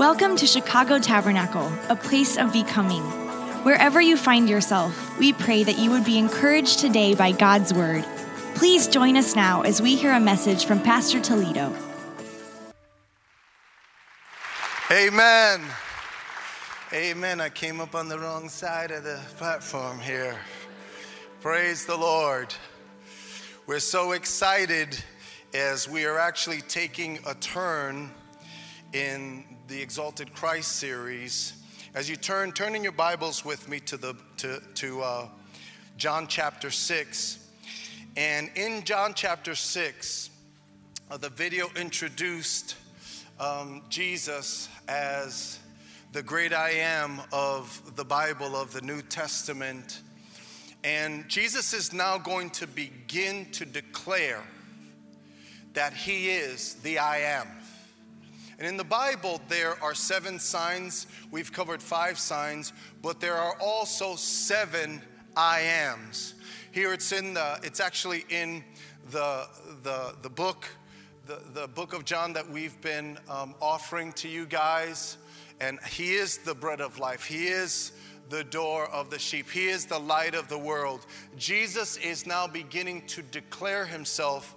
Welcome to Chicago Tabernacle, a place of becoming. Wherever you find yourself, we pray that you would be encouraged today by God's word. Please join us now as we hear a message from Pastor Toledo. Amen. Amen. I came up on the wrong side of the platform here. Praise the Lord. We're so excited as we are actually taking a turn in the Exalted Christ series. As you turn, turn in your Bibles with me to the to to uh, John chapter six, and in John chapter six, uh, the video introduced um, Jesus as the great I am of the Bible of the New Testament, and Jesus is now going to begin to declare that He is the I am. And in the Bible, there are seven signs. We've covered five signs, but there are also seven I ams. Here it's in the, it's actually in the, the, the book, the, the book of John that we've been um, offering to you guys. And he is the bread of life. He is the door of the sheep. He is the light of the world. Jesus is now beginning to declare himself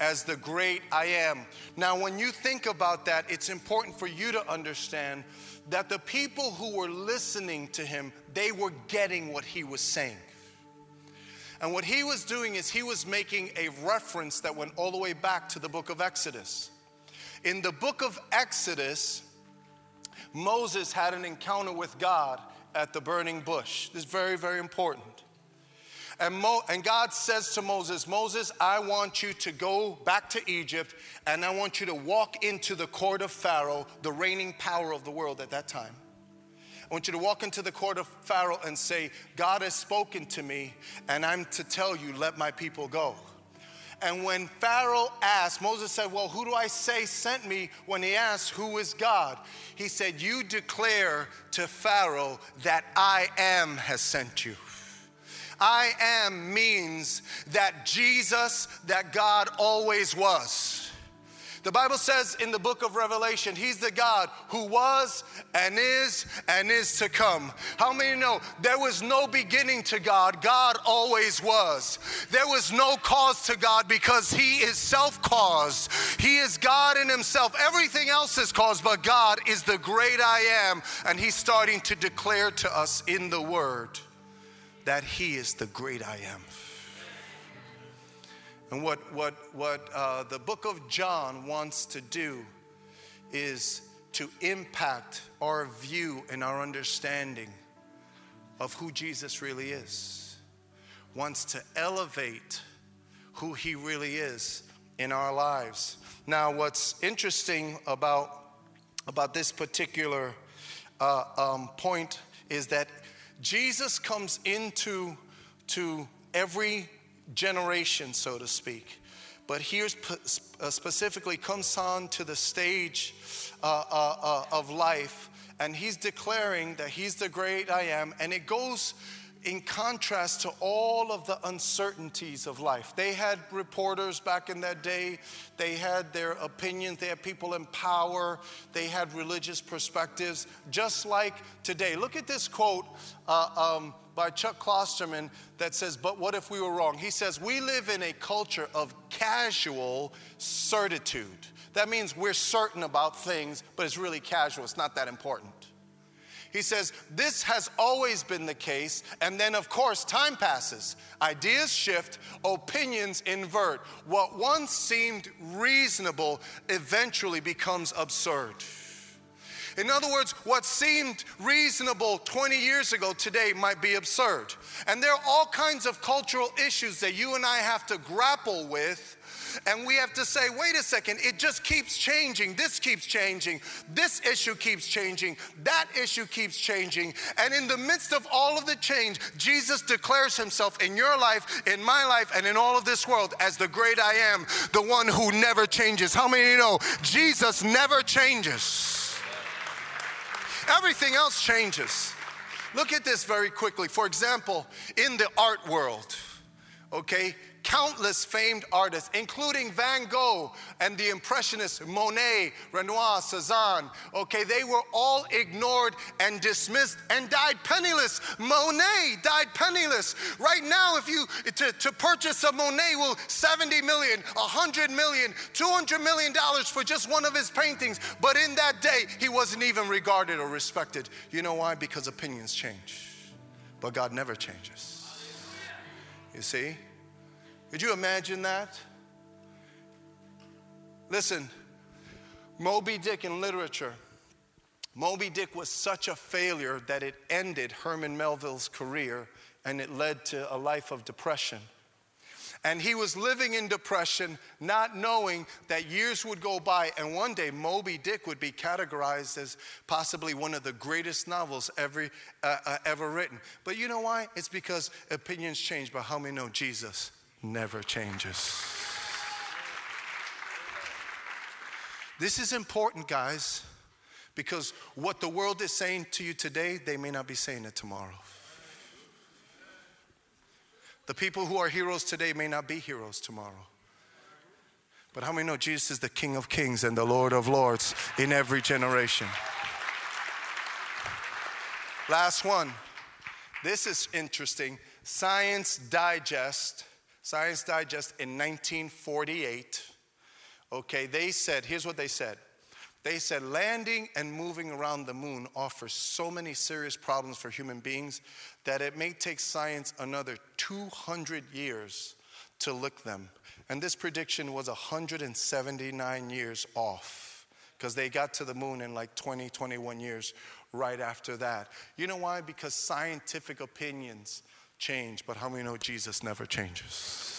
as the great I am. Now, when you think about that, it's important for you to understand that the people who were listening to him, they were getting what he was saying. And what he was doing is he was making a reference that went all the way back to the book of Exodus. In the book of Exodus, Moses had an encounter with God at the burning bush. This is very, very important. And, Mo, and God says to Moses, Moses, I want you to go back to Egypt and I want you to walk into the court of Pharaoh, the reigning power of the world at that time. I want you to walk into the court of Pharaoh and say, God has spoken to me and I'm to tell you, let my people go. And when Pharaoh asked, Moses said, Well, who do I say sent me? When he asked, Who is God? He said, You declare to Pharaoh that I am has sent you. I am means that Jesus, that God always was. The Bible says in the book of Revelation, He's the God who was and is and is to come. How many know there was no beginning to God? God always was. There was no cause to God because He is self caused. He is God in Himself. Everything else is caused, but God is the great I am. And He's starting to declare to us in the Word that He is the great I am. And what, what, what uh, the book of John wants to do is to impact our view and our understanding of who Jesus really is, wants to elevate who He really is in our lives. Now, what's interesting about, about this particular uh, um, point is that Jesus comes into to every generation, so to speak. But here's uh, specifically comes on to the stage uh, uh, uh, of life, and he's declaring that he's the great I am, and it goes in contrast to all of the uncertainties of life. They had reporters back in that day, they had their opinions, they had people in power, they had religious perspectives, just like today. Look at this quote uh, um, by Chuck Klosterman that says, But what if we were wrong? He says, We live in a culture of casual certitude. That means we're certain about things, but it's really casual, it's not that important. He says, This has always been the case. And then, of course, time passes. Ideas shift, opinions invert. What once seemed reasonable eventually becomes absurd. In other words, what seemed reasonable 20 years ago today might be absurd. And there are all kinds of cultural issues that you and I have to grapple with and we have to say, wait a second, it just keeps changing. This keeps changing. This issue keeps changing. That issue keeps changing. And in the midst of all of the change, Jesus declares himself in your life, in my life, and in all of this world as the great I am, the one who never changes. How many know Jesus never changes? Everything else changes. Look at this very quickly. For example, in the art world, okay, countless famed artists, including Van Gogh and the Impressionists, Monet, Renoir, Cezanne. Okay, they were all ignored and dismissed and died penniless. Monet died penniless. Right now, if you to, to purchase a Monet will 70 million, 100 million, 200 million dollars for just one of his paintings. But in that day, he wasn't even regarded or respected. You know why? Because opinions change. But God never changes. You see? Could you imagine that? Listen, Moby Dick in literature. Moby Dick was such a failure that it ended Herman Melville's career and it led to a life of depression. And he was living in depression, not knowing that years would go by, and one day Moby Dick would be categorized as possibly one of the greatest novels ever, uh, uh, ever written. But you know why? It's because opinions change, but how many know Jesus never changes? This is important, guys, because what the world is saying to you today, they may not be saying it tomorrow. The people who are heroes today may not be heroes tomorrow. But how many know Jesus is the King of Kings and the Lord of Lords in every generation? Last one. This is interesting. Science Digest, Science Digest in 1948. Okay, they said, here's what they said they said landing and moving around the moon offers so many serious problems for human beings that it may take science another 200 years to lick them. And this prediction was 179 years off because they got to the moon in like 20, 21 years right after that. You know why? Because scientific opinions change, but how many know Jesus never changes?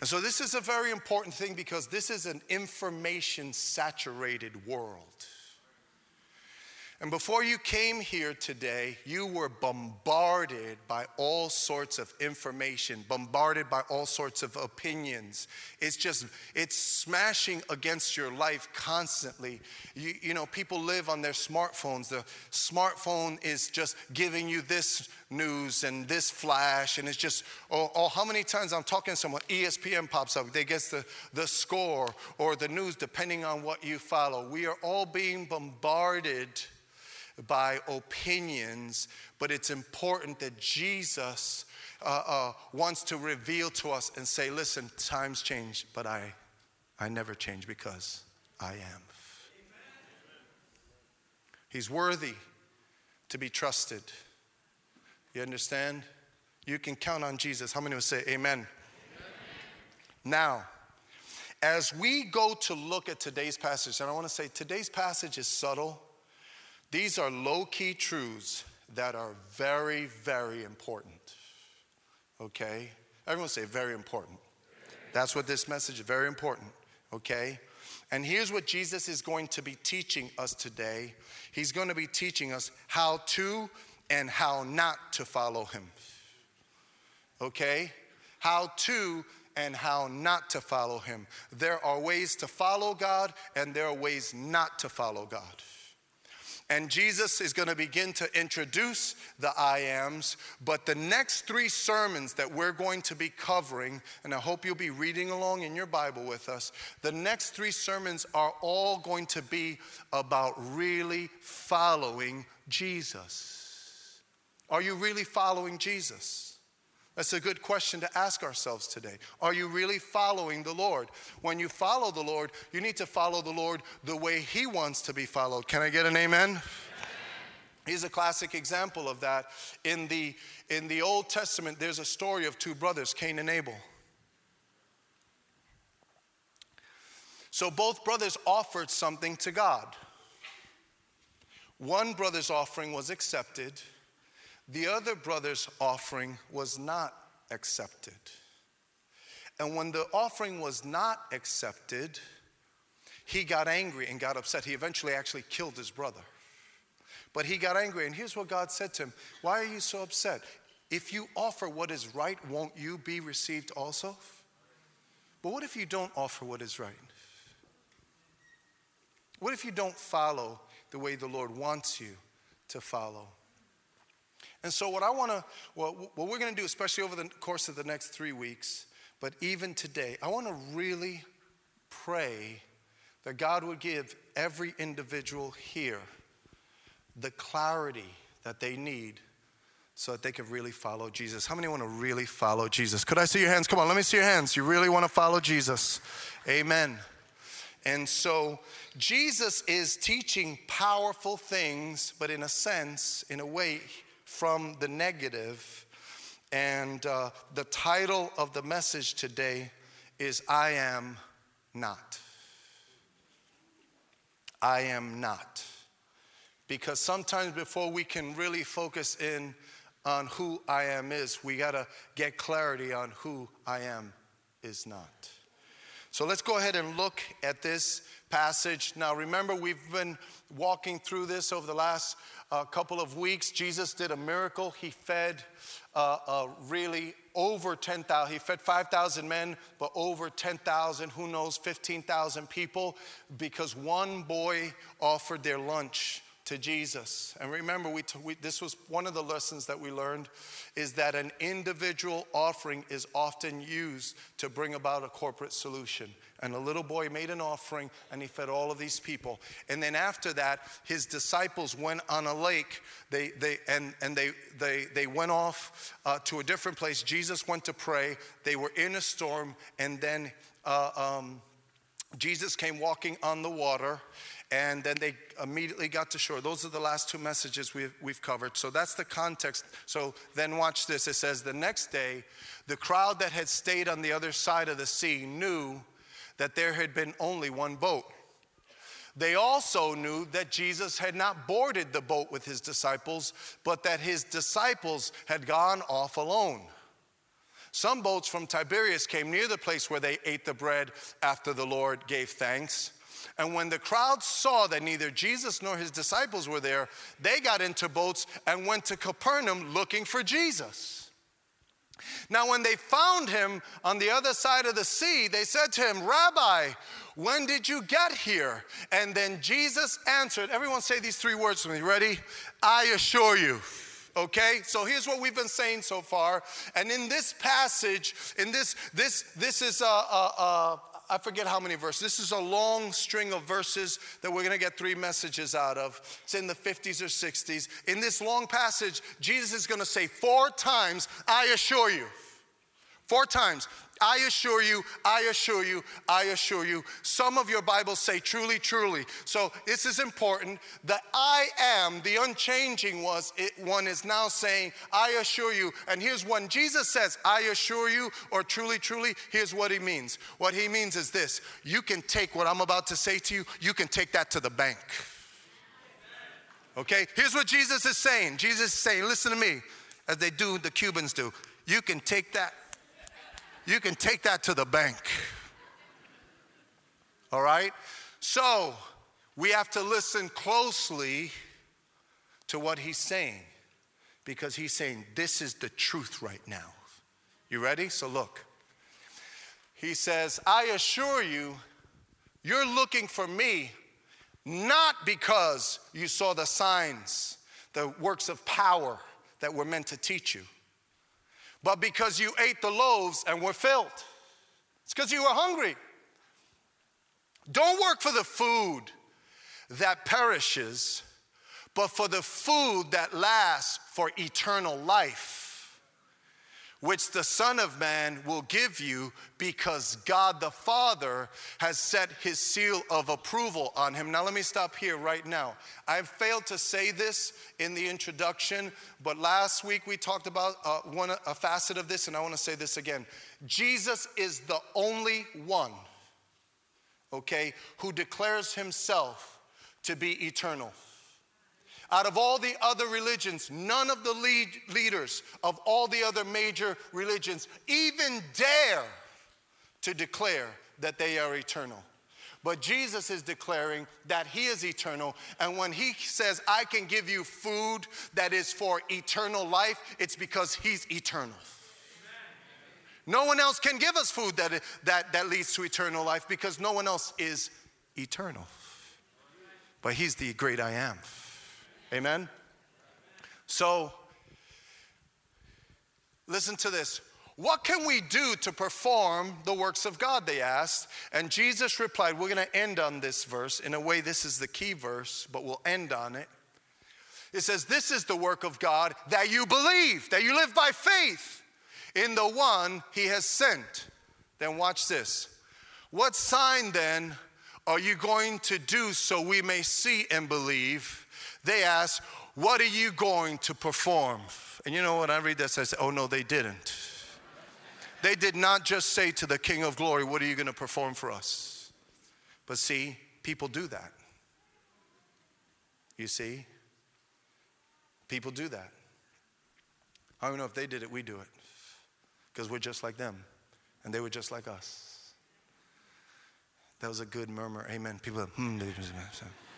And so, this is a very important thing because this is an information saturated world. And before you came here today, you were bombarded by all sorts of information, bombarded by all sorts of opinions. It's just, it's smashing against your life constantly. You, you know, people live on their smartphones. The smartphone is just giving you this news and this flash, and it's just, oh, oh how many times I'm talking to someone, ESPN pops up, they get the, the score or the news, depending on what you follow. We are all being bombarded by opinions, but it's important that Jesus uh, uh, wants to reveal to us and say, listen, times change, but I, I never change because I am. He's worthy to be trusted. You understand? You can count on Jesus. How many would say amen? amen? Now, as we go to look at today's passage, and I want to say today's passage is subtle these are low key truths that are very, very important. Okay? Everyone say very important. That's what this message is very important. Okay? And here's what Jesus is going to be teaching us today He's going to be teaching us how to and how not to follow Him. Okay? How to and how not to follow Him. There are ways to follow God, and there are ways not to follow God. And Jesus is going to begin to introduce the I ams. But the next three sermons that we're going to be covering, and I hope you'll be reading along in your Bible with us, the next three sermons are all going to be about really following Jesus. Are you really following Jesus? That's a good question to ask ourselves today. Are you really following the Lord? When you follow the Lord, you need to follow the Lord the way He wants to be followed. Can I get an amen? Here's a classic example of that. In the, in the Old Testament, there's a story of two brothers, Cain and Abel. So both brothers offered something to God. One brother's offering was accepted, the other brother's offering was not accepted. And when the offering was not accepted, he got angry and got upset. He eventually actually killed his brother. But he got angry, and here's what God said to him Why are you so upset? If you offer what is right, won't you be received also? But what if you don't offer what is right? What if you don't follow the way the Lord wants you to follow? And so, what I want to, what, what we're going to do, especially over the course of the next three weeks, but even today, I want to really pray that God would give every individual here the clarity that they need so that they could really follow Jesus. How many want to really follow Jesus? Could I see your hands? Come on, let me see your hands. You really want to follow Jesus? Amen. And so Jesus is teaching powerful things, but in a sense, in a way, from the negative. And uh, the title of the message today is I Am Not. I Am Not. Because sometimes before we can really focus in on who I am is, we got to get clarity on who I am is not. So let's go ahead and look at this passage. Now, remember, we've been walking through this over the last uh, couple of weeks. Jesus did a miracle. He fed uh, uh, really over 10,000. He fed 5,000 men, but over 10,000, who knows, 15,000 people, because one boy offered their lunch to Jesus. And remember, we, t- we, this was one of the lessons that we learned is that an individual offering is often used to bring about a corporate solution. And a little boy made an offering and he fed all of these people. And then after that, his disciples went on a lake they, they, and, and they, they, they went off uh, to a different place. Jesus went to pray. They were in a storm and then uh, um, Jesus came walking on the water and then they immediately got to shore. Those are the last two messages we've, we've covered. So that's the context. So then watch this. It says, The next day, the crowd that had stayed on the other side of the sea knew that there had been only one boat. They also knew that Jesus had not boarded the boat with his disciples, but that his disciples had gone off alone. Some boats from Tiberias came near the place where they ate the bread after the Lord gave thanks. And when the crowd saw that neither Jesus nor his disciples were there, they got into boats and went to Capernaum looking for Jesus. Now, when they found him on the other side of the sea, they said to him, Rabbi, when did you get here? And then Jesus answered, Everyone say these three words to me. Ready? I assure you. Okay, so here's what we've been saying so far. And in this passage, in this, this, this is a, a, a I forget how many verses. This is a long string of verses that we're going to get three messages out of. It's in the 50s or 60s. In this long passage, Jesus is going to say four times, I assure you. Four times. I assure you, I assure you, I assure you. Some of your Bibles say truly, truly. So this is important. The I am, the unchanging was it, one is now saying, I assure you. And here's when Jesus says, I assure you, or truly, truly, here's what he means. What he means is this you can take what I'm about to say to you, you can take that to the bank. Okay? Here's what Jesus is saying. Jesus is saying, listen to me, as they do, the Cubans do. You can take that you can take that to the bank. All right? So, we have to listen closely to what he's saying because he's saying, This is the truth right now. You ready? So, look. He says, I assure you, you're looking for me not because you saw the signs, the works of power that were meant to teach you but because you ate the loaves and were filled. It's because you were hungry. Don't work for the food that perishes, but for the food that lasts for eternal life which the Son of Man will give you because God the Father has set his seal of approval on him. Now, let me stop here right now. I've failed to say this in the introduction, but last week we talked about uh, one, a facet of this, and I want to say this again. Jesus is the only one, okay, who declares himself to be eternal. Out of all the other religions, none of the lead leaders of all the other major religions even dare to declare that they are eternal. But Jesus is declaring that He is eternal. And when He says, I can give you food that is for eternal life, it's because He's eternal. No one else can give us food that, that, that leads to eternal life because no one else is eternal. But He's the great I am. Amen? So, Listen to this. What can we do to perform the works of God? They asked. And Jesus replied, We're going to end on this verse. In a way, this is the key verse, but we'll end on it. It says, This is the work of God that you believe, that you live by faith in the one he has sent. Then watch this. What sign then are you going to do so we may see and believe? They asked, What are you going to perform? And you know what? I read this, I say, Oh no, they didn't. They did not just say to the King of Glory, What are you going to perform for us? But see, people do that. You see? People do that. I don't know if they did it, we do it. Because we're just like them, and they were just like us. That was a good murmur. Amen. People, hmm.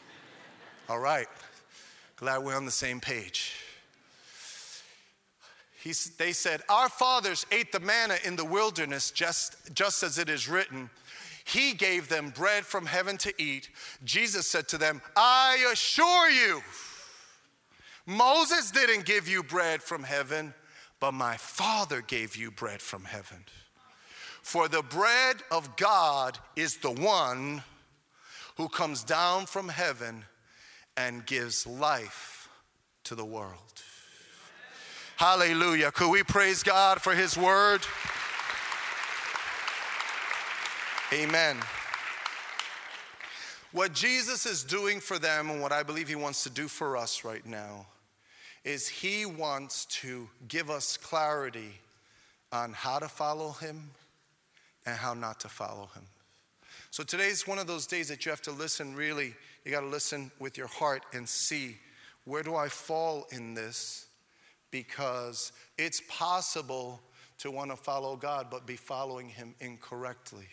All right. Glad we're on the same page. He's, they said, Our fathers ate the manna in the wilderness, just, just as it is written. He gave them bread from heaven to eat. Jesus said to them, I assure you, Moses didn't give you bread from heaven, but my Father gave you bread from heaven. For the bread of God is the one who comes down from heaven and gives life to the world. Hallelujah. Could we praise God for His word? Amen. What Jesus is doing for them, and what I believe He wants to do for us right now, is He wants to give us clarity on how to follow Him and how not to follow Him. So today's one of those days that you have to listen really, you got to listen with your heart and see where do I fall in this? because it's possible to want to follow God but be following Him incorrectly.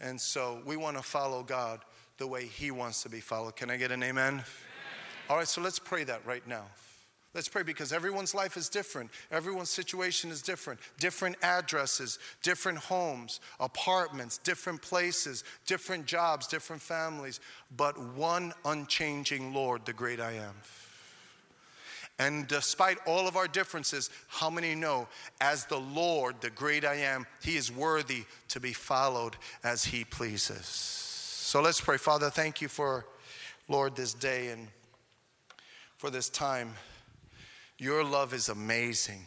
And so we want to follow God the way He wants to be followed. Can I get an amen? amen? All right, so let's pray that right now. Let's pray because everyone's life is different. Everyone's situation is different. Different addresses, different homes, apartments, different places, different jobs, different families, but one unchanging Lord, the great I am. And despite all of our differences, how many know, as the Lord, the great I am, He is worthy to be followed as He pleases? So let's pray. Father, thank you for, Lord, this day and for this time. Your love is amazing.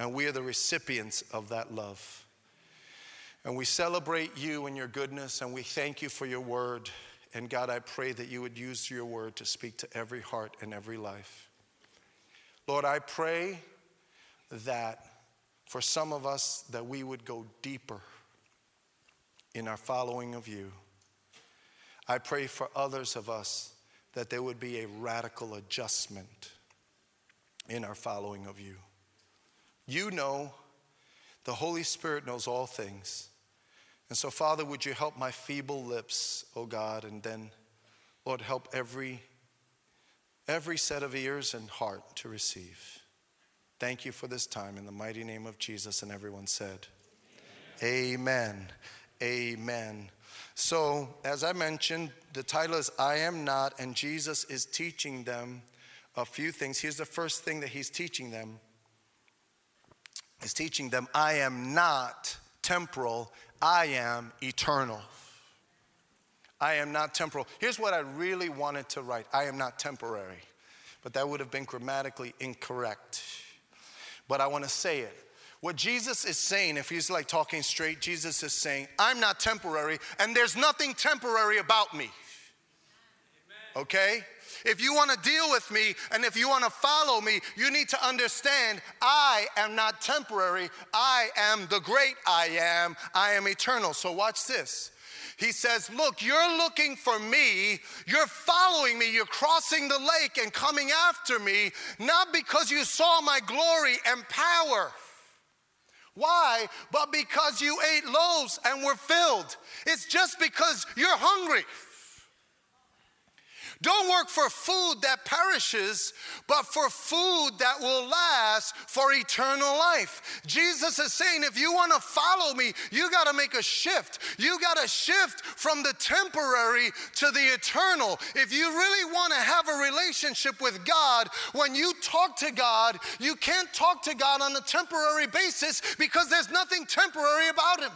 And we are the recipients of that love. And we celebrate you and your goodness, and we thank you for your word. And God, I pray that you would use your word to speak to every heart and every life. Lord, I pray that for some of us that we would go deeper in our following of you. I pray for others of us that there would be a radical adjustment in our following of you. You know, the Holy Spirit knows all things. And so, Father, would you help my feeble lips, oh God, and then, Lord, help every every set of ears and heart to receive. Thank you for this time in the mighty name of Jesus. And everyone said, Amen. Amen. Amen. So, as I mentioned, the title is I Am Not, and Jesus is teaching them a few things. Here's the first thing that he's teaching them. He's teaching them, I am not temporal I am eternal. I am not temporal. Here's what I really wanted to write I am not temporary, but that would have been grammatically incorrect. But I want to say it. What Jesus is saying, if he's like talking straight, Jesus is saying, I'm not temporary, and there's nothing temporary about me. Okay? If you want to deal with me and if you want to follow me, you need to understand I am not temporary. I am the great I am. I am eternal. So watch this. He says, Look, you're looking for me. You're following me. You're crossing the lake and coming after me, not because you saw my glory and power. Why? But because you ate loaves and were filled. It's just because you're hungry. Don't work for food that perishes, but for food that will last for eternal life. Jesus is saying if you want to follow me, you got to make a shift. You got to shift from the temporary to the eternal. If you really want to have a relationship with God, when you talk to God, you can't talk to God on a temporary basis because there's nothing temporary about Him.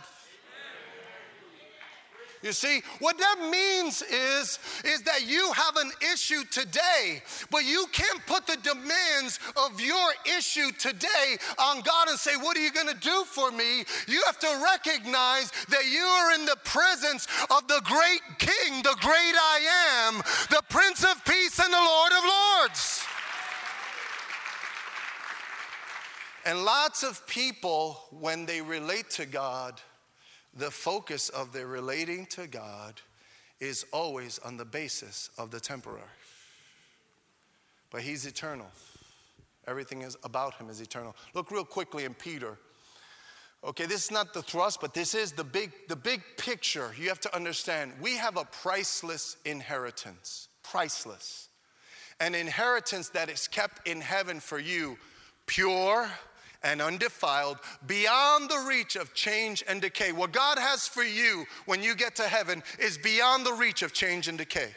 You see, what that means is, is that you have an issue today, but you can't put the demands of your issue today on God and say, What are you going to do for me? You have to recognize that you are in the presence of the great King, the great I am, the Prince of Peace and the Lord of Lords. And lots of people, when they relate to God, the focus of their relating to God is always on the basis of the temporary. But He's eternal. Everything is about Him is eternal. Look real quickly in Peter. Okay, this is not the thrust, but this is the big, the big picture. You have to understand we have a priceless inheritance. Priceless. An inheritance that is kept in heaven for you, pure and undefiled, beyond the reach of change and decay. What God has for you when you get to heaven is beyond the reach of change and decay.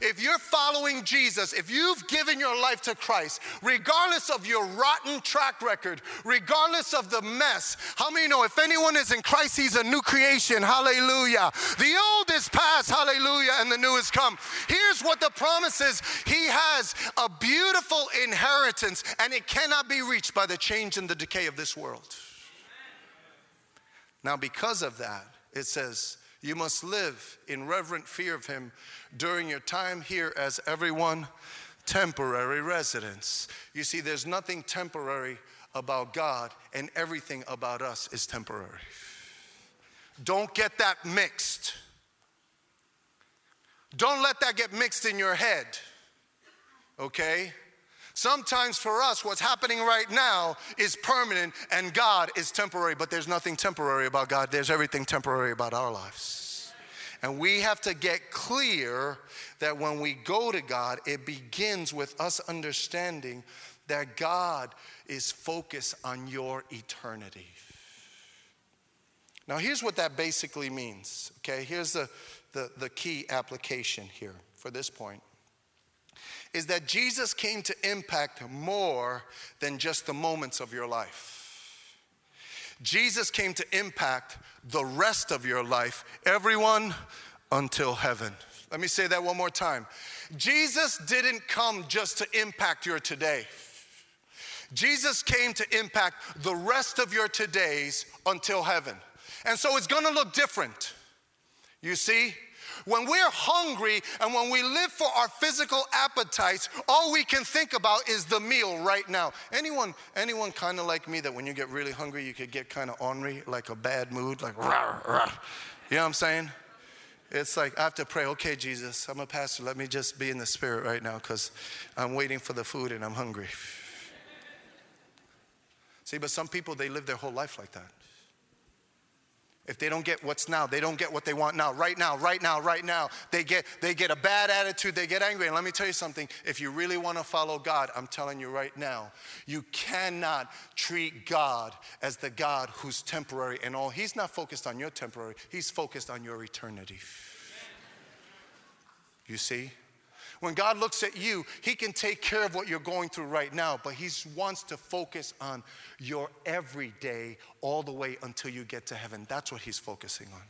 If you're following Jesus, if you've given your life to Christ, regardless of your rotten track record, regardless of the mess, how many know if anyone is in Christ, he's a new creation? Hallelujah. The old is past, hallelujah, and the new is come. Here's what the promise is He has a beautiful inheritance, and it cannot be reached by the change and the decay of this world. Now, because of that, it says, you must live in reverent fear of him during your time here as everyone temporary residents. You see, there's nothing temporary about God, and everything about us is temporary. Don't get that mixed. Don't let that get mixed in your head, okay? Sometimes for us, what's happening right now is permanent and God is temporary, but there's nothing temporary about God. There's everything temporary about our lives. And we have to get clear that when we go to God, it begins with us understanding that God is focused on your eternity. Now, here's what that basically means, okay? Here's the, the, the key application here for this point is that Jesus came to impact more than just the moments of your life. Jesus came to impact the rest of your life, everyone until heaven. Let me say that one more time. Jesus didn't come just to impact your today. Jesus came to impact the rest of your todays until heaven. And so it's gonna look different. You see, when we're hungry and when we live for our physical appetites, all we can think about is the meal right now. Anyone, anyone kind of like me that when you get really hungry, you could get kind of ornery, like a bad mood, like rah, rah. You know what I'm saying? It's like I have to pray, okay, Jesus, I'm a pastor. Let me just be in the spirit right now because I'm waiting for the food and I'm hungry. See, but some people, they live their whole life like that. If they don't get what's now, they don't get what they want now, right now, right now, right now. They get, they get a bad attitude, they get angry. And let me tell you something if you really want to follow God, I'm telling you right now, you cannot treat God as the God who's temporary and all. He's not focused on your temporary, He's focused on your eternity. You see? When God looks at you, He can take care of what you're going through right now, but He wants to focus on your everyday all the way until you get to heaven. That's what He's focusing on.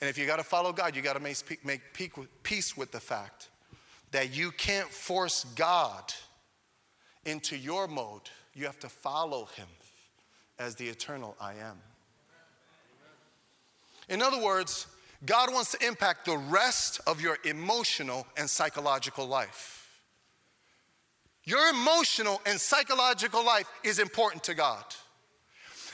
And if you got to follow God, you got to make, make peace with the fact that you can't force God into your mode. You have to follow Him as the eternal I am. In other words, God wants to impact the rest of your emotional and psychological life. Your emotional and psychological life is important to God.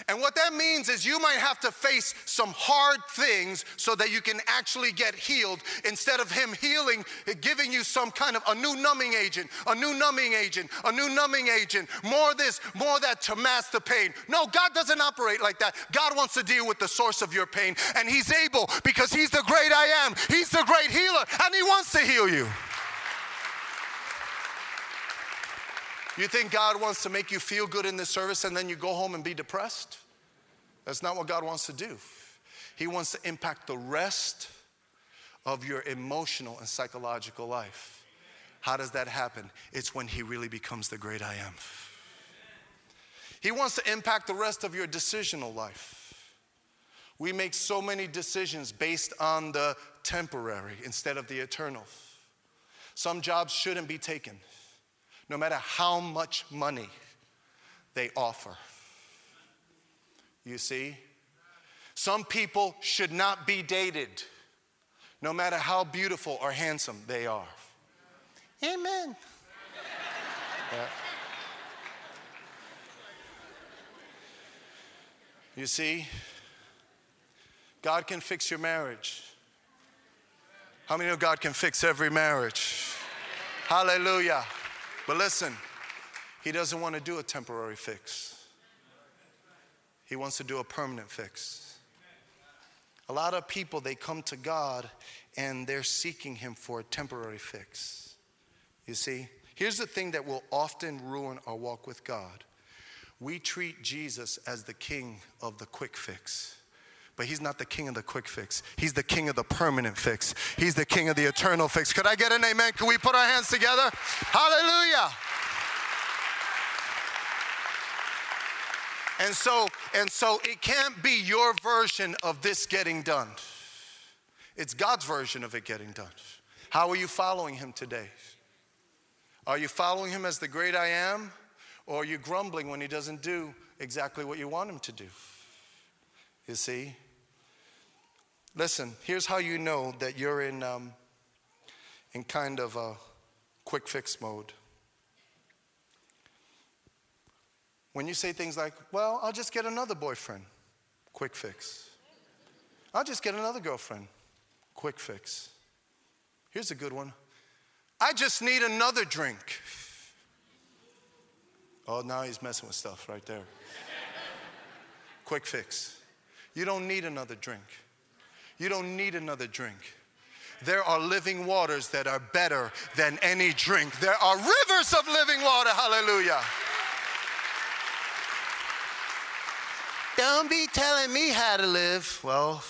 And what that means is you might have to face some hard things so that you can actually get healed instead of Him healing, giving you some kind of a new numbing agent, a new numbing agent, a new numbing agent, more this, more that to mask the pain. No, God doesn't operate like that. God wants to deal with the source of your pain, and He's able because He's the great I am. He's the great healer, and He wants to heal you. You think God wants to make you feel good in this service and then you go home and be depressed? That's not what God wants to do. He wants to impact the rest of your emotional and psychological life. How does that happen? It's when He really becomes the great I am. He wants to impact the rest of your decisional life. We make so many decisions based on the temporary instead of the eternal. Some jobs shouldn't be taken no matter how much money they offer. You see? Some people should not be dated, no matter how beautiful or handsome they are. Amen. Yeah. You see, God can fix your marriage. How many know God can fix every marriage? Hallelujah. But listen, he doesn't want to do a temporary fix, he wants to do a permanent fix. A lot of people, they come to God and they're seeking Him for a temporary fix. You see, here's the thing that will often ruin our walk with God we treat Jesus as the king of the quick fix. But he's not the king of the quick fix. He's the king of the permanent fix. He's the king of the eternal fix. Could I get an amen? Can we put our hands together? Hallelujah. And so, and so it can't be your version of this getting done. It's God's version of it getting done. How are you following him today? Are you following him as the great I am? Or are you grumbling when he doesn't do exactly what you want him to do? You see? Listen, here's how you know that you're in, um, in kind of a quick fix mode. When you say things like, well, I'll just get another boyfriend, quick fix. I'll just get another girlfriend, quick fix. Here's a good one I just need another drink. Oh, now he's messing with stuff right there. quick fix. You don't need another drink. You don't need another drink. There are living waters that are better than any drink. There are rivers of living water. Hallelujah. Don't be telling me how to live. Well,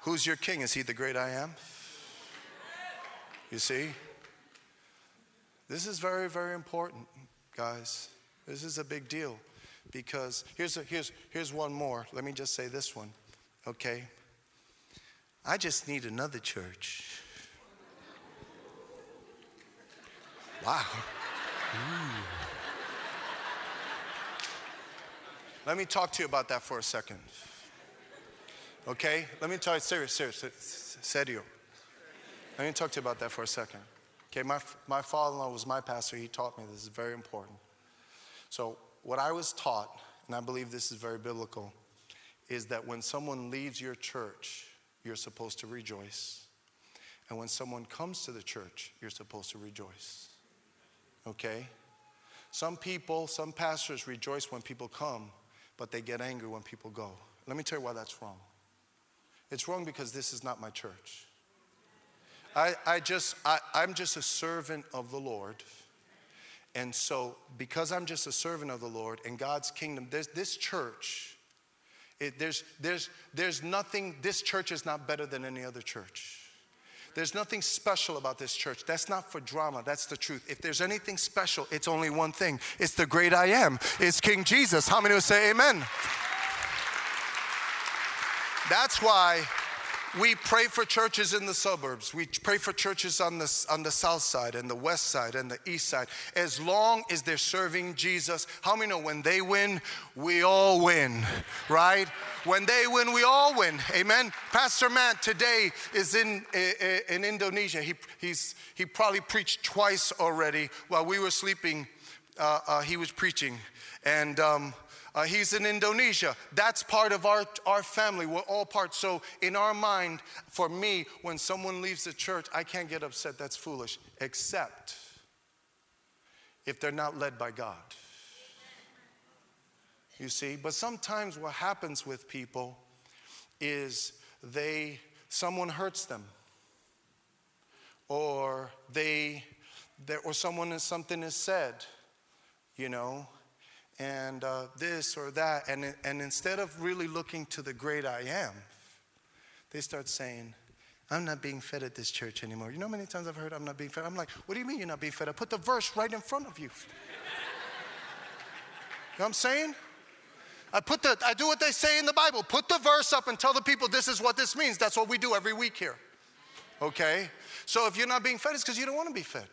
who's your king? Is he the great I am? You see? This is very, very important, guys. This is a big deal because here's, a, here's, here's one more. Let me just say this one okay? I just need another church. Wow. Ooh. Let me talk to you about that for a second. Okay? Let me tell you, serious, serious, serio. Let me talk to you about that for a second. Okay, my, my father in law was my pastor. He taught me this is very important. So, what I was taught, and I believe this is very biblical, is that when someone leaves your church, you're supposed to rejoice. And when someone comes to the church, you're supposed to rejoice. Okay? Some people, some pastors rejoice when people come, but they get angry when people go. Let me tell you why that's wrong. It's wrong because this is not my church. I, I just, I, I'm just a servant of the Lord. And so, because I'm just a servant of the Lord in God's kingdom, this church it, there's, there's, there's nothing, this church is not better than any other church. There's nothing special about this church. That's not for drama. That's the truth. If there's anything special, it's only one thing. It's the great I am. It's King Jesus. How many will say amen? That's why we pray for churches in the suburbs. We pray for churches on the, on the south side and the west side and the east side. As long as they're serving Jesus, how many know when they win, we all win, right? When they win, we all win. Amen. Pastor Matt today is in, eh, eh, in Indonesia. He, he's, he probably preached twice already while we were sleeping. Uh, uh, he was preaching. And um, Uh, he's in Indonesia. That's part of our, our family. We're all part. So, in our mind, for me, when someone leaves the church, I can't get upset. That's foolish, except if they're not led by God. You see? But sometimes what happens with people is they, someone hurts them, or they, or someone something is said, you know, and uh, this or that. And, and instead of really looking to the great I am, they start saying, I'm not being fed at this church anymore. You know how many times I've heard I'm not being fed? I'm like, what do you mean you're not being fed? I put the verse right in front of you. you know what I'm saying? I put the, I do what they say in the Bible. Put the verse up and tell the people this is what this means. That's what we do every week here. Okay? So if you're not being fed, it's because you don't want to be fed.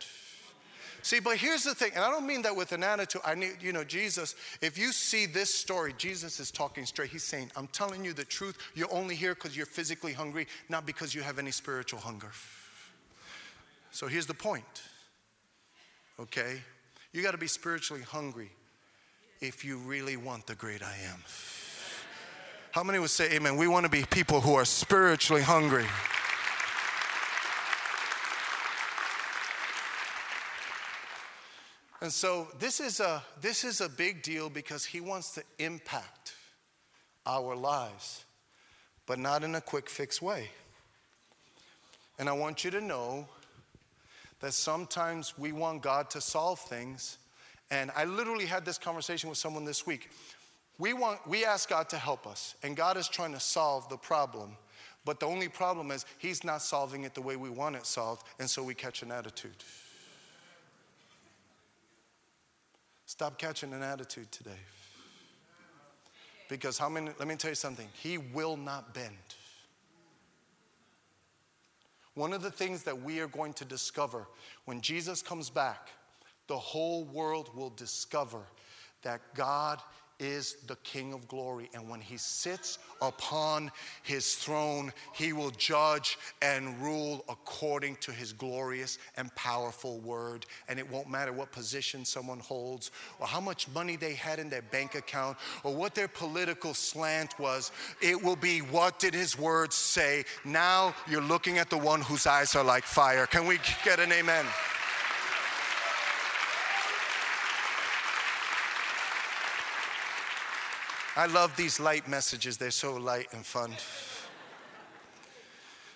See, but here's the thing, and I don't mean that with an attitude. I need, you know, Jesus, if you see this story, Jesus is talking straight. He's saying, I'm telling you the truth. You're only here because you're physically hungry, not because you have any spiritual hunger. So here's the point. Okay? You got to be spiritually hungry if you really want the great I am. How many would say amen? We want to be people who are spiritually hungry. And so this is a this is a big deal because he wants to impact our lives, but not in a quick fix way. And I want you to know that sometimes we want God to solve things. And I literally had this conversation with someone this week. We want we ask God to help us, and God is trying to solve the problem. But the only problem is he's not solving it the way we want it solved, and so we catch an attitude. Stop catching an attitude today. Because how many, let me tell you something, he will not bend. One of the things that we are going to discover when Jesus comes back, the whole world will discover that God is the King of glory. And when he sits upon his throne, he will judge and rule according to his glorious and powerful word. And it won't matter what position someone holds, or how much money they had in their bank account, or what their political slant was. It will be what did his word say? Now you're looking at the one whose eyes are like fire. Can we get an amen? I love these light messages, they're so light and fun.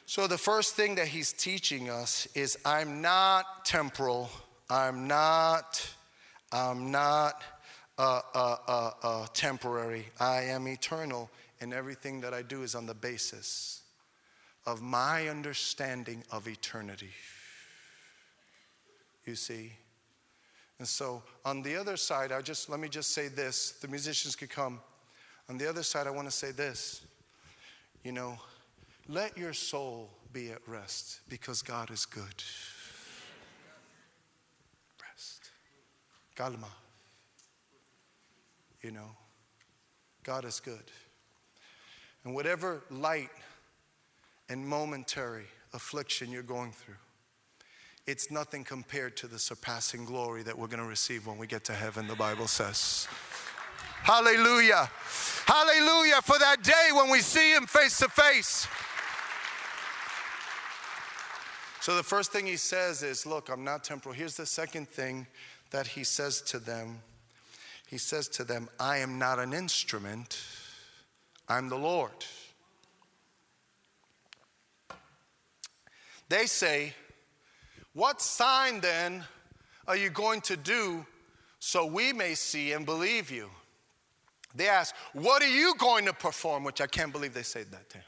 So, the first thing that he's teaching us is I'm not temporal, I'm not, I'm not uh, uh, uh, uh, temporary, I am eternal, and everything that I do is on the basis of my understanding of eternity. You see? And so, on the other side, I just let me just say this the musicians could come. On the other side, I want to say this you know, let your soul be at rest because God is good. Rest. Calma. You know, God is good. And whatever light and momentary affliction you're going through, it's nothing compared to the surpassing glory that we're going to receive when we get to heaven, the Bible says. Hallelujah. Hallelujah for that day when we see him face to face. So the first thing he says is, Look, I'm not temporal. Here's the second thing that he says to them He says to them, I am not an instrument, I'm the Lord. They say, What sign then are you going to do so we may see and believe you? They ask, What are you going to perform? Which I can't believe they said that to him.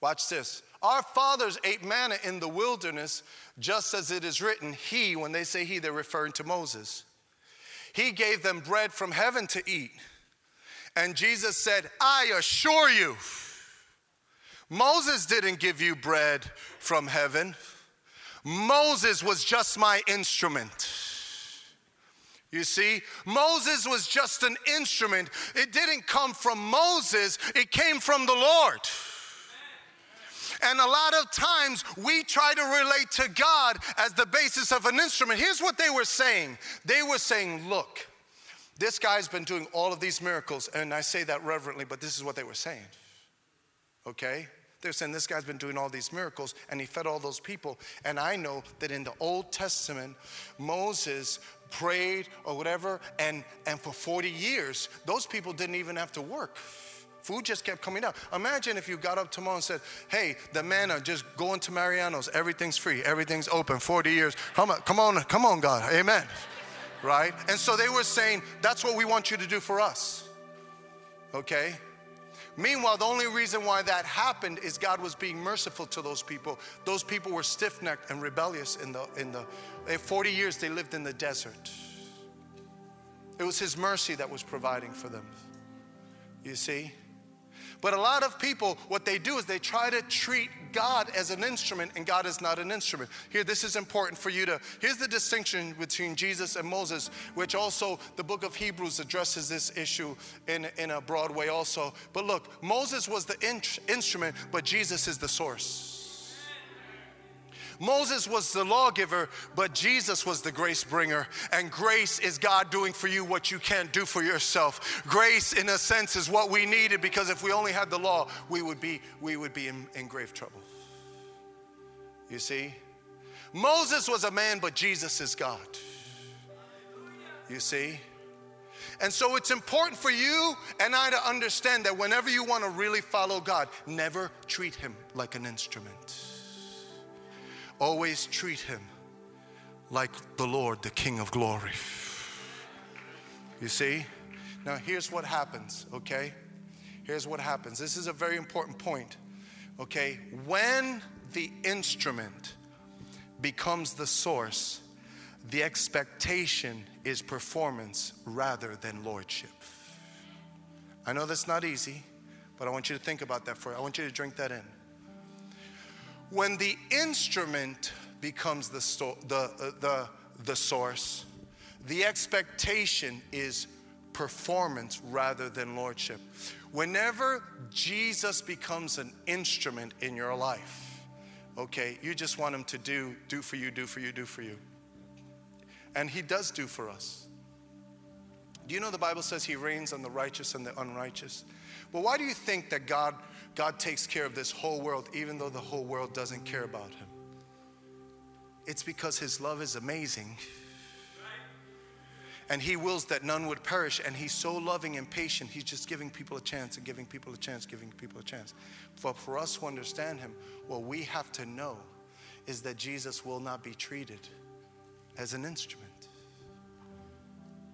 Watch this. Our fathers ate manna in the wilderness, just as it is written, He, when they say He, they're referring to Moses. He gave them bread from heaven to eat. And Jesus said, I assure you, Moses didn't give you bread from heaven. Moses was just my instrument. You see, Moses was just an instrument. It didn't come from Moses, it came from the Lord. And a lot of times we try to relate to God as the basis of an instrument. Here's what they were saying they were saying, Look, this guy's been doing all of these miracles, and I say that reverently, but this is what they were saying. Okay? They're saying this guy's been doing all these miracles and he fed all those people. And I know that in the Old Testament, Moses prayed or whatever, and, and for 40 years, those people didn't even have to work. Food just kept coming out. Imagine if you got up tomorrow and said, Hey, the manna, just going to Mariano's. Everything's free. Everything's open. 40 years. Come on, come on, come on, God. Amen. Right? And so they were saying, That's what we want you to do for us. Okay? Meanwhile, the only reason why that happened is God was being merciful to those people. Those people were stiff-necked and rebellious in the in the 40 years they lived in the desert. It was his mercy that was providing for them. You see? But a lot of people, what they do is they try to treat God as an instrument, and God is not an instrument. Here, this is important for you to. Here's the distinction between Jesus and Moses, which also the book of Hebrews addresses this issue in, in a broad way, also. But look, Moses was the in- instrument, but Jesus is the source. Moses was the lawgiver, but Jesus was the grace bringer. And grace is God doing for you what you can't do for yourself. Grace, in a sense, is what we needed because if we only had the law, we would be, we would be in, in grave trouble. You see? Moses was a man, but Jesus is God. You see? And so it's important for you and I to understand that whenever you want to really follow God, never treat him like an instrument. Always treat him like the Lord, the King of glory. You see? Now, here's what happens, okay? Here's what happens. This is a very important point, okay? When the instrument becomes the source, the expectation is performance rather than lordship. I know that's not easy, but I want you to think about that for I want you to drink that in. When the instrument becomes the, the, uh, the, the source, the expectation is performance rather than lordship. Whenever Jesus becomes an instrument in your life, okay, you just want him to do, do for you, do for you, do for you. And he does do for us. Do you know the Bible says he rains on the righteous and the unrighteous? Well, why do you think that God God takes care of this whole world, even though the whole world doesn't care about him. It's because his love is amazing. And he wills that none would perish. And he's so loving and patient, he's just giving people a chance and giving people a chance, giving people a chance. But for us to understand him, what we have to know is that Jesus will not be treated as an instrument,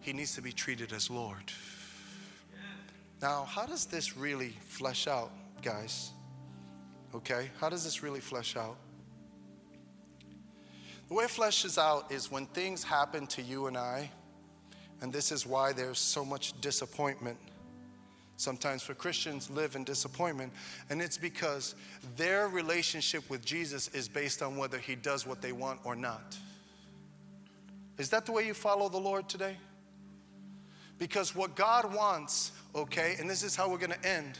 he needs to be treated as Lord. Now, how does this really flesh out? Guys. Okay? How does this really flesh out? The way it fleshes out is when things happen to you and I, and this is why there's so much disappointment. Sometimes for Christians live in disappointment, and it's because their relationship with Jesus is based on whether he does what they want or not. Is that the way you follow the Lord today? Because what God wants, okay, and this is how we're going to end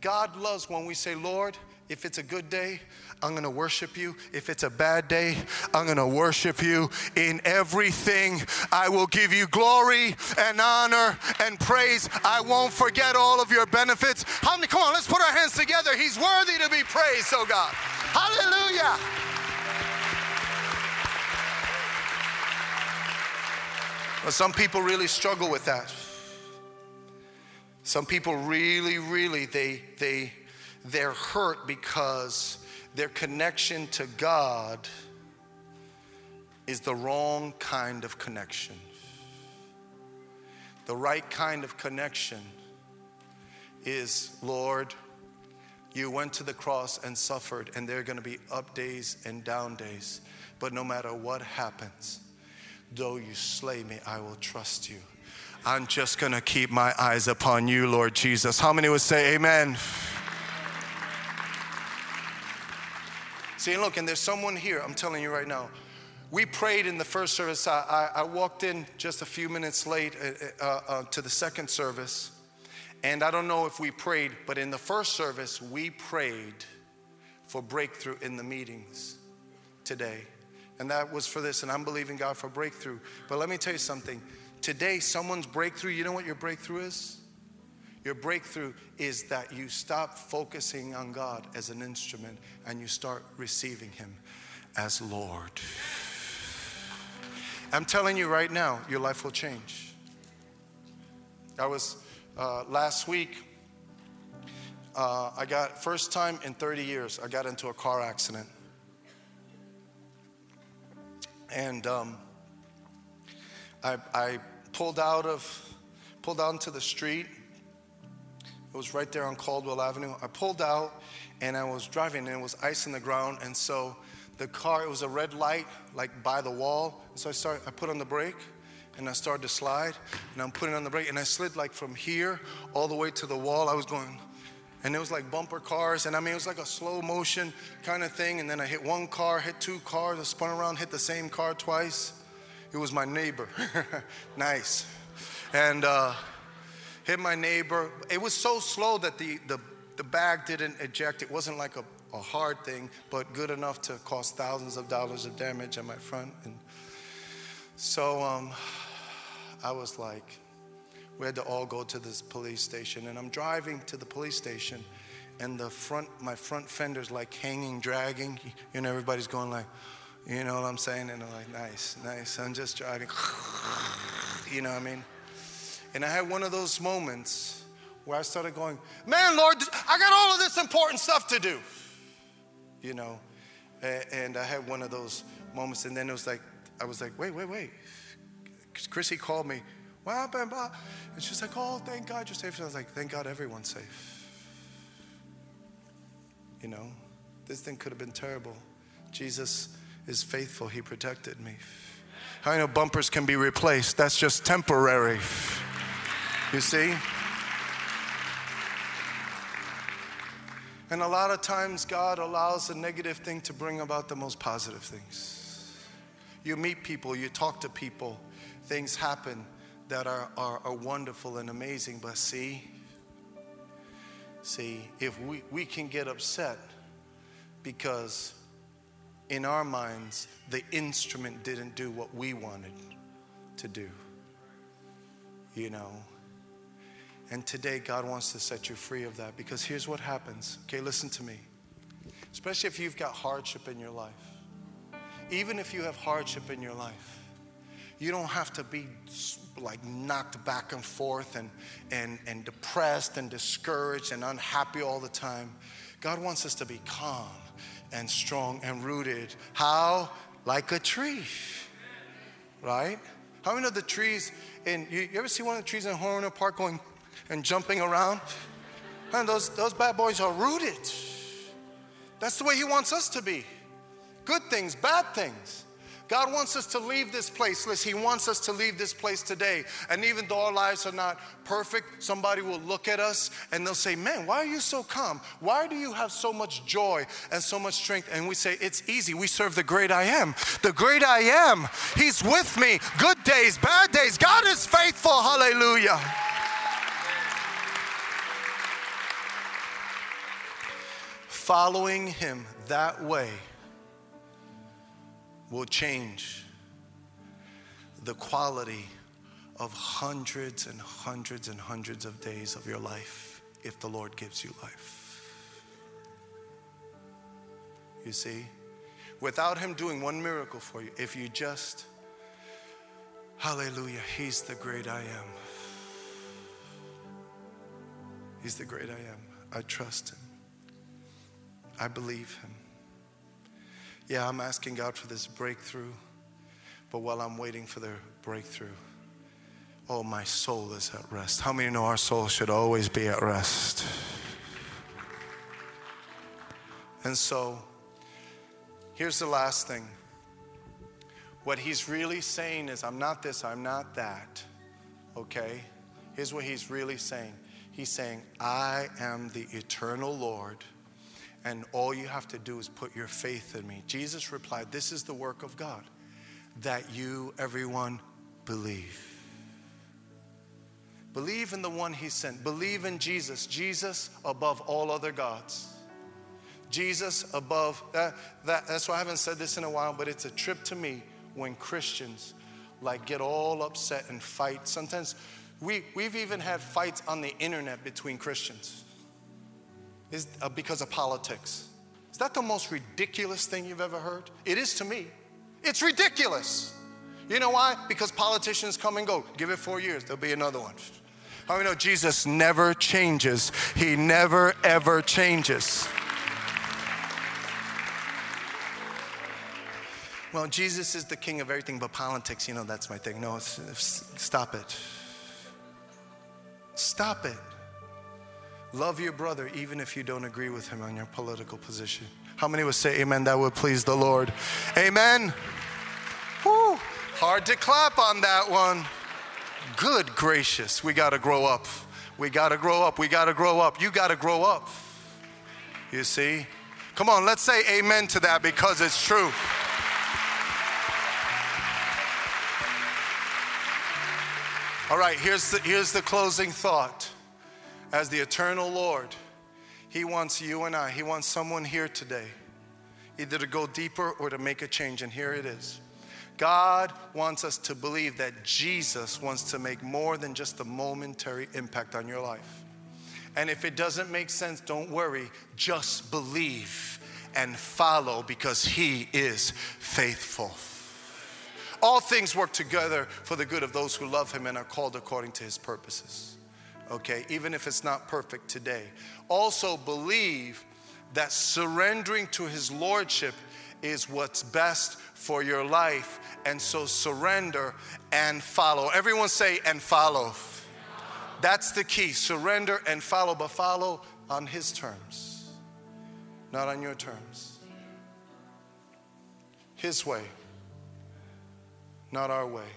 God loves when we say, Lord, if it's a good day, I'm gonna worship you. If it's a bad day, I'm gonna worship you. In everything, I will give you glory and honor and praise. I won't forget all of your benefits. How many, come on, let's put our hands together. He's worthy to be praised, oh God. Hallelujah. Well, some people really struggle with that. Some people really, really, they, they, they're hurt because their connection to God is the wrong kind of connection. The right kind of connection is, Lord, you went to the cross and suffered, and there are going to be up days and down days. But no matter what happens, though you slay me, I will trust you. I'm just going to keep my eyes upon you, Lord Jesus. How many would say amen? See, look, and there's someone here, I'm telling you right now. We prayed in the first service. I, I, I walked in just a few minutes late uh, uh, uh, to the second service. And I don't know if we prayed, but in the first service, we prayed for breakthrough in the meetings today. And that was for this, and I'm believing God for breakthrough. But let me tell you something Today, someone's breakthrough, you know what your breakthrough is? Your breakthrough is that you stop focusing on God as an instrument and you start receiving Him as Lord. I'm telling you right now, your life will change. I was uh, last week, uh, I got, first time in 30 years, I got into a car accident. And um, I, I pulled out of, pulled out into the street. It was right there on Caldwell Avenue. I pulled out and I was driving and it was ice in the ground. And so the car, it was a red light, like by the wall. So I started, I put on the brake and I started to slide and I'm putting on the brake and I slid like from here all the way to the wall. I was going, and it was like bumper cars and I mean, it was like a slow motion kind of thing. And then I hit one car, hit two cars, I spun around, hit the same car twice. It was my neighbor. nice. And uh, hit my neighbor. It was so slow that the, the, the bag didn't eject. It wasn't like a a hard thing, but good enough to cause thousands of dollars of damage on my front. And so um, I was like, we had to all go to this police station. And I'm driving to the police station, and the front, my front fender's like hanging, dragging. You know, everybody's going like, you know what I'm saying? And I'm like, nice, nice. I'm just driving. You know what I mean? And I had one of those moments where I started going, man, Lord, I got all of this important stuff to do you know. And I had one of those moments, and then it was like, I was like, wait, wait, wait. Chrissy called me, what happened? And she's like, oh, thank God you're safe. And I was like, thank God everyone's safe. You know, this thing could have been terrible. Jesus is faithful, He protected me. I know bumpers can be replaced? That's just temporary. You see? And a lot of times, God allows a negative thing to bring about the most positive things. You meet people, you talk to people, things happen that are, are, are wonderful and amazing. But see, see, if we, we can get upset because in our minds, the instrument didn't do what we wanted to do, you know. And today, God wants to set you free of that because here's what happens. Okay, listen to me. Especially if you've got hardship in your life. Even if you have hardship in your life, you don't have to be like knocked back and forth and, and, and depressed and discouraged and unhappy all the time. God wants us to be calm and strong and rooted. How? Like a tree, right? How many of the trees in, you, you ever see one of the trees in Horner Park going and jumping around. And those, those bad boys are rooted. That's the way He wants us to be. Good things, bad things. God wants us to leave this place. Listen, He wants us to leave this place today. And even though our lives are not perfect, somebody will look at us and they'll say, Man, why are you so calm? Why do you have so much joy and so much strength? And we say, It's easy. We serve the great I am. The great I am. He's with me. Good days, bad days. God is faithful. Hallelujah. following Him that way will change the quality of hundreds and hundreds and hundreds of days of your life if the Lord gives you life. You see? Without Him doing one miracle for you, if you just, hallelujah, He's the great I am. He's the great I am. I trust Him. I believe Him. Yeah, I'm asking God for this breakthrough, but while I'm waiting for the breakthrough, oh, my soul is at rest. How many know our soul should always be at rest? And so, here's the last thing. What he's really saying is, I'm not this, I'm not that. Okay? Here's what he's really saying He's saying, I am the eternal Lord and all you have to do is put your faith in me. Jesus replied, This is the work of God, that you, everyone, believe. Believe in the one he sent. Believe in Jesus. Jesus above all other gods. Jesus above that, that, that's why I haven't said this in a while, but it's a trip to me when Christians like get all upset and fight. Sometimes we, we've even had fights on the internet between Christians is, uh, because of politics. Is that the most ridiculous thing you've ever heard? It is to me. It's ridiculous. You know why? Because politicians come and go. Give it four years, there'll be another one. How many know Jesus never changes? He never, ever changes. Well, Jesus is the king of everything but politics. You know, that's my thing. No, it's, it's, stop it. Stop it. Love your brother even if you don't agree with him on your political position. How many would say amen? That would please the Lord. Amen. Whew. Hard to clap on that one. Good gracious. We got to grow up. We got to grow up. We got to grow up. You got to grow up. You see? Come on, let's say amen to that because it's true. All right, here's the, here's the closing thought. As the eternal Lord, He wants you and I, He wants someone here today either to go deeper or to make a change, and here it is. God wants us to believe that Jesus wants to make more than just a momentary impact on your life. And if it doesn't make sense, don't worry, just believe and follow because He is faithful. All things work together for the good of those who love him and are called according to his purposes. Okay, even if it's not perfect today. Also, believe that surrendering to his lordship is what's best for your life. And so surrender and follow. Everyone say, and follow. That's the key. Surrender and follow, but follow on his terms, not on your terms. His way not our way.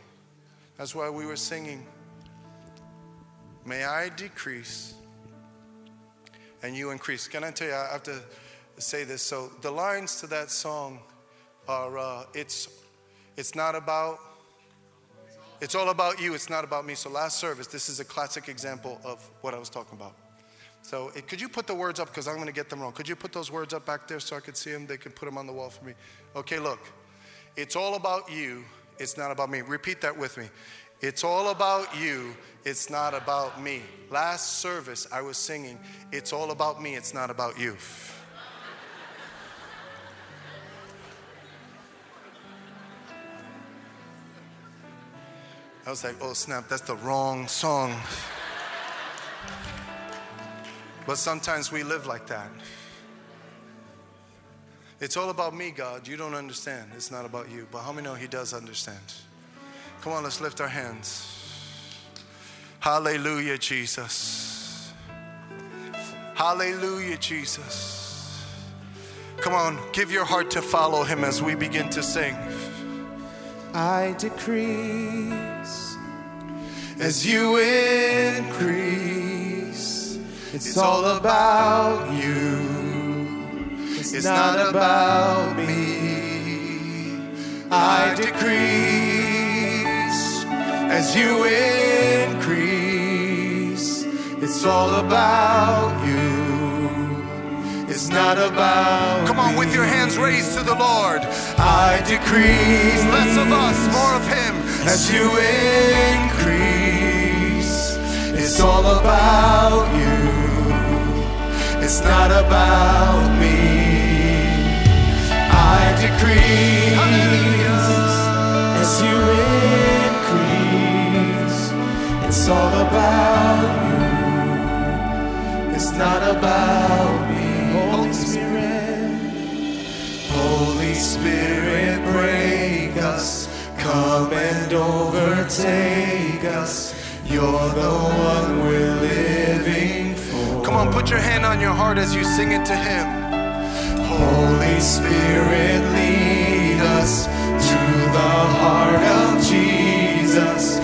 That's why we were singing, May I decrease and you increase. Can I tell you, I have to say this. So, the lines to that song are uh, it's, it's not about, it's all about you, it's not about me. So, last service, this is a classic example of what I was talking about. So, it, could you put the words up? Because I'm going to get them wrong. Could you put those words up back there so I could see them? They could put them on the wall for me. Okay, look. It's all about you it's not about me. Repeat that with me. It's all about you. It's not about me. Last service, I was singing, It's all about me. It's not about you. I was like, oh snap, that's the wrong song. But sometimes we live like that. It's all about me, God. You don't understand. It's not about you. But how many know He does understand? Come on, let's lift our hands. Hallelujah, Jesus. Hallelujah, Jesus. Come on, give your heart to follow Him as we begin to sing. I decrease as you increase. It's all about you. It's not about me. I decrease as you increase. It's all about you. It's not about Come on, me. with your hands raised to the Lord. I decrease less of us, more of Him. As you increase, it's all about you. It's not about me. I decrease as not about me. Holy Spirit, Holy Spirit, break us. Come and overtake us. You're the one we're living for. Come on, put your hand on your heart as you sing it to Him. Holy Spirit, lead us to the heart of Jesus.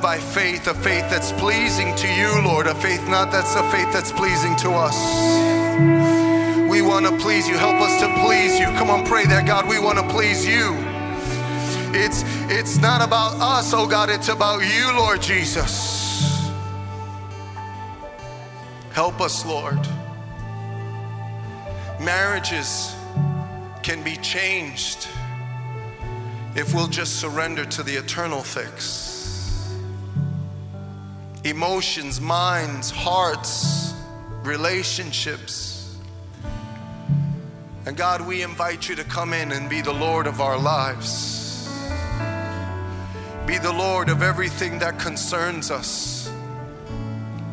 By faith, a faith that's pleasing to you, Lord, a faith not that's a faith that's pleasing to us. We want to please you. Help us to please you. Come on, pray that, God. We want to please you. It's it's not about us, oh God, it's about you, Lord Jesus. Help us, Lord. Marriages can be changed if we'll just surrender to the eternal fix. Emotions, minds, hearts, relationships. And God, we invite you to come in and be the Lord of our lives. Be the Lord of everything that concerns us.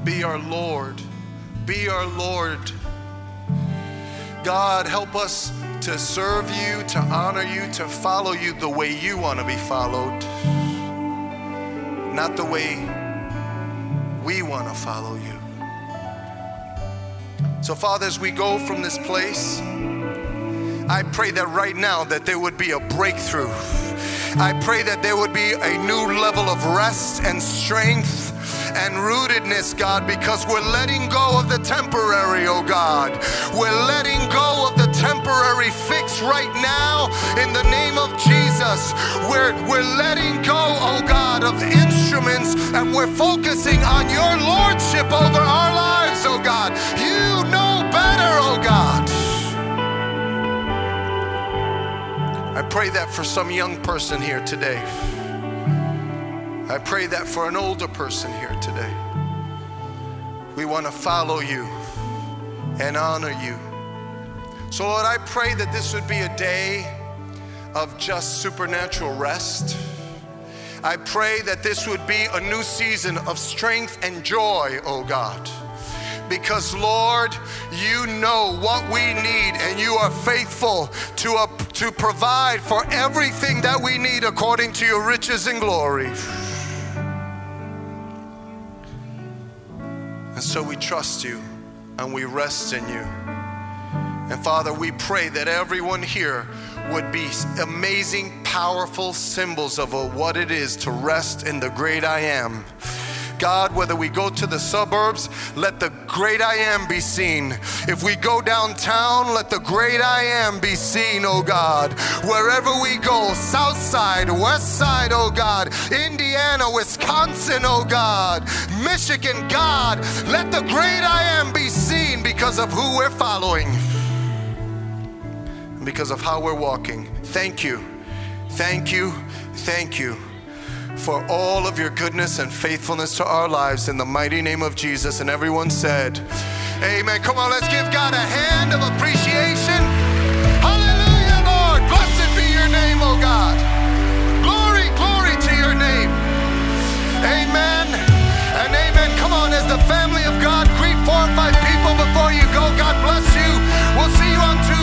Be our Lord. Be our Lord. God, help us to serve you, to honor you, to follow you the way you want to be followed, not the way we want to follow you. So, Father, as we go from this place, I pray that right now that there would be a breakthrough. I pray that there would be a new level of rest and strength and rootedness, God, because we're letting go of the temporary, oh God. We're letting go of the temporary fix right now in the name of Jesus. We're, we're letting go, oh God, of instruments and we're focusing on your lordship over our lives, oh God. You know better, oh God. I pray that for some young person here today. I pray that for an older person here today. We want to follow you and honor you. So, Lord, I pray that this would be a day of just supernatural rest. I pray that this would be a new season of strength and joy, oh God. Because, Lord, you know what we need, and you are faithful to, uh, to provide for everything that we need according to your riches and glory. And so we trust you and we rest in you. And Father, we pray that everyone here would be amazing, powerful symbols of what it is to rest in the great I am. God, whether we go to the suburbs, let the great I am be seen. If we go downtown, let the great I am be seen, oh God. Wherever we go, south side, west side, oh God, Indiana, Wisconsin, oh God, Michigan, God, let the great I am be seen because of who we're following, because of how we're walking. Thank you. Thank you. Thank you for all of your goodness and faithfulness to our lives in the mighty name of Jesus. And everyone said, Amen. Come on, let's give God a hand of appreciation. Hallelujah, Lord. Blessed be your name, O God. Glory, glory to your name. Amen and amen. Come on, as the family of God, greet four or five people before you go. God bless you. We'll see you on Tuesday.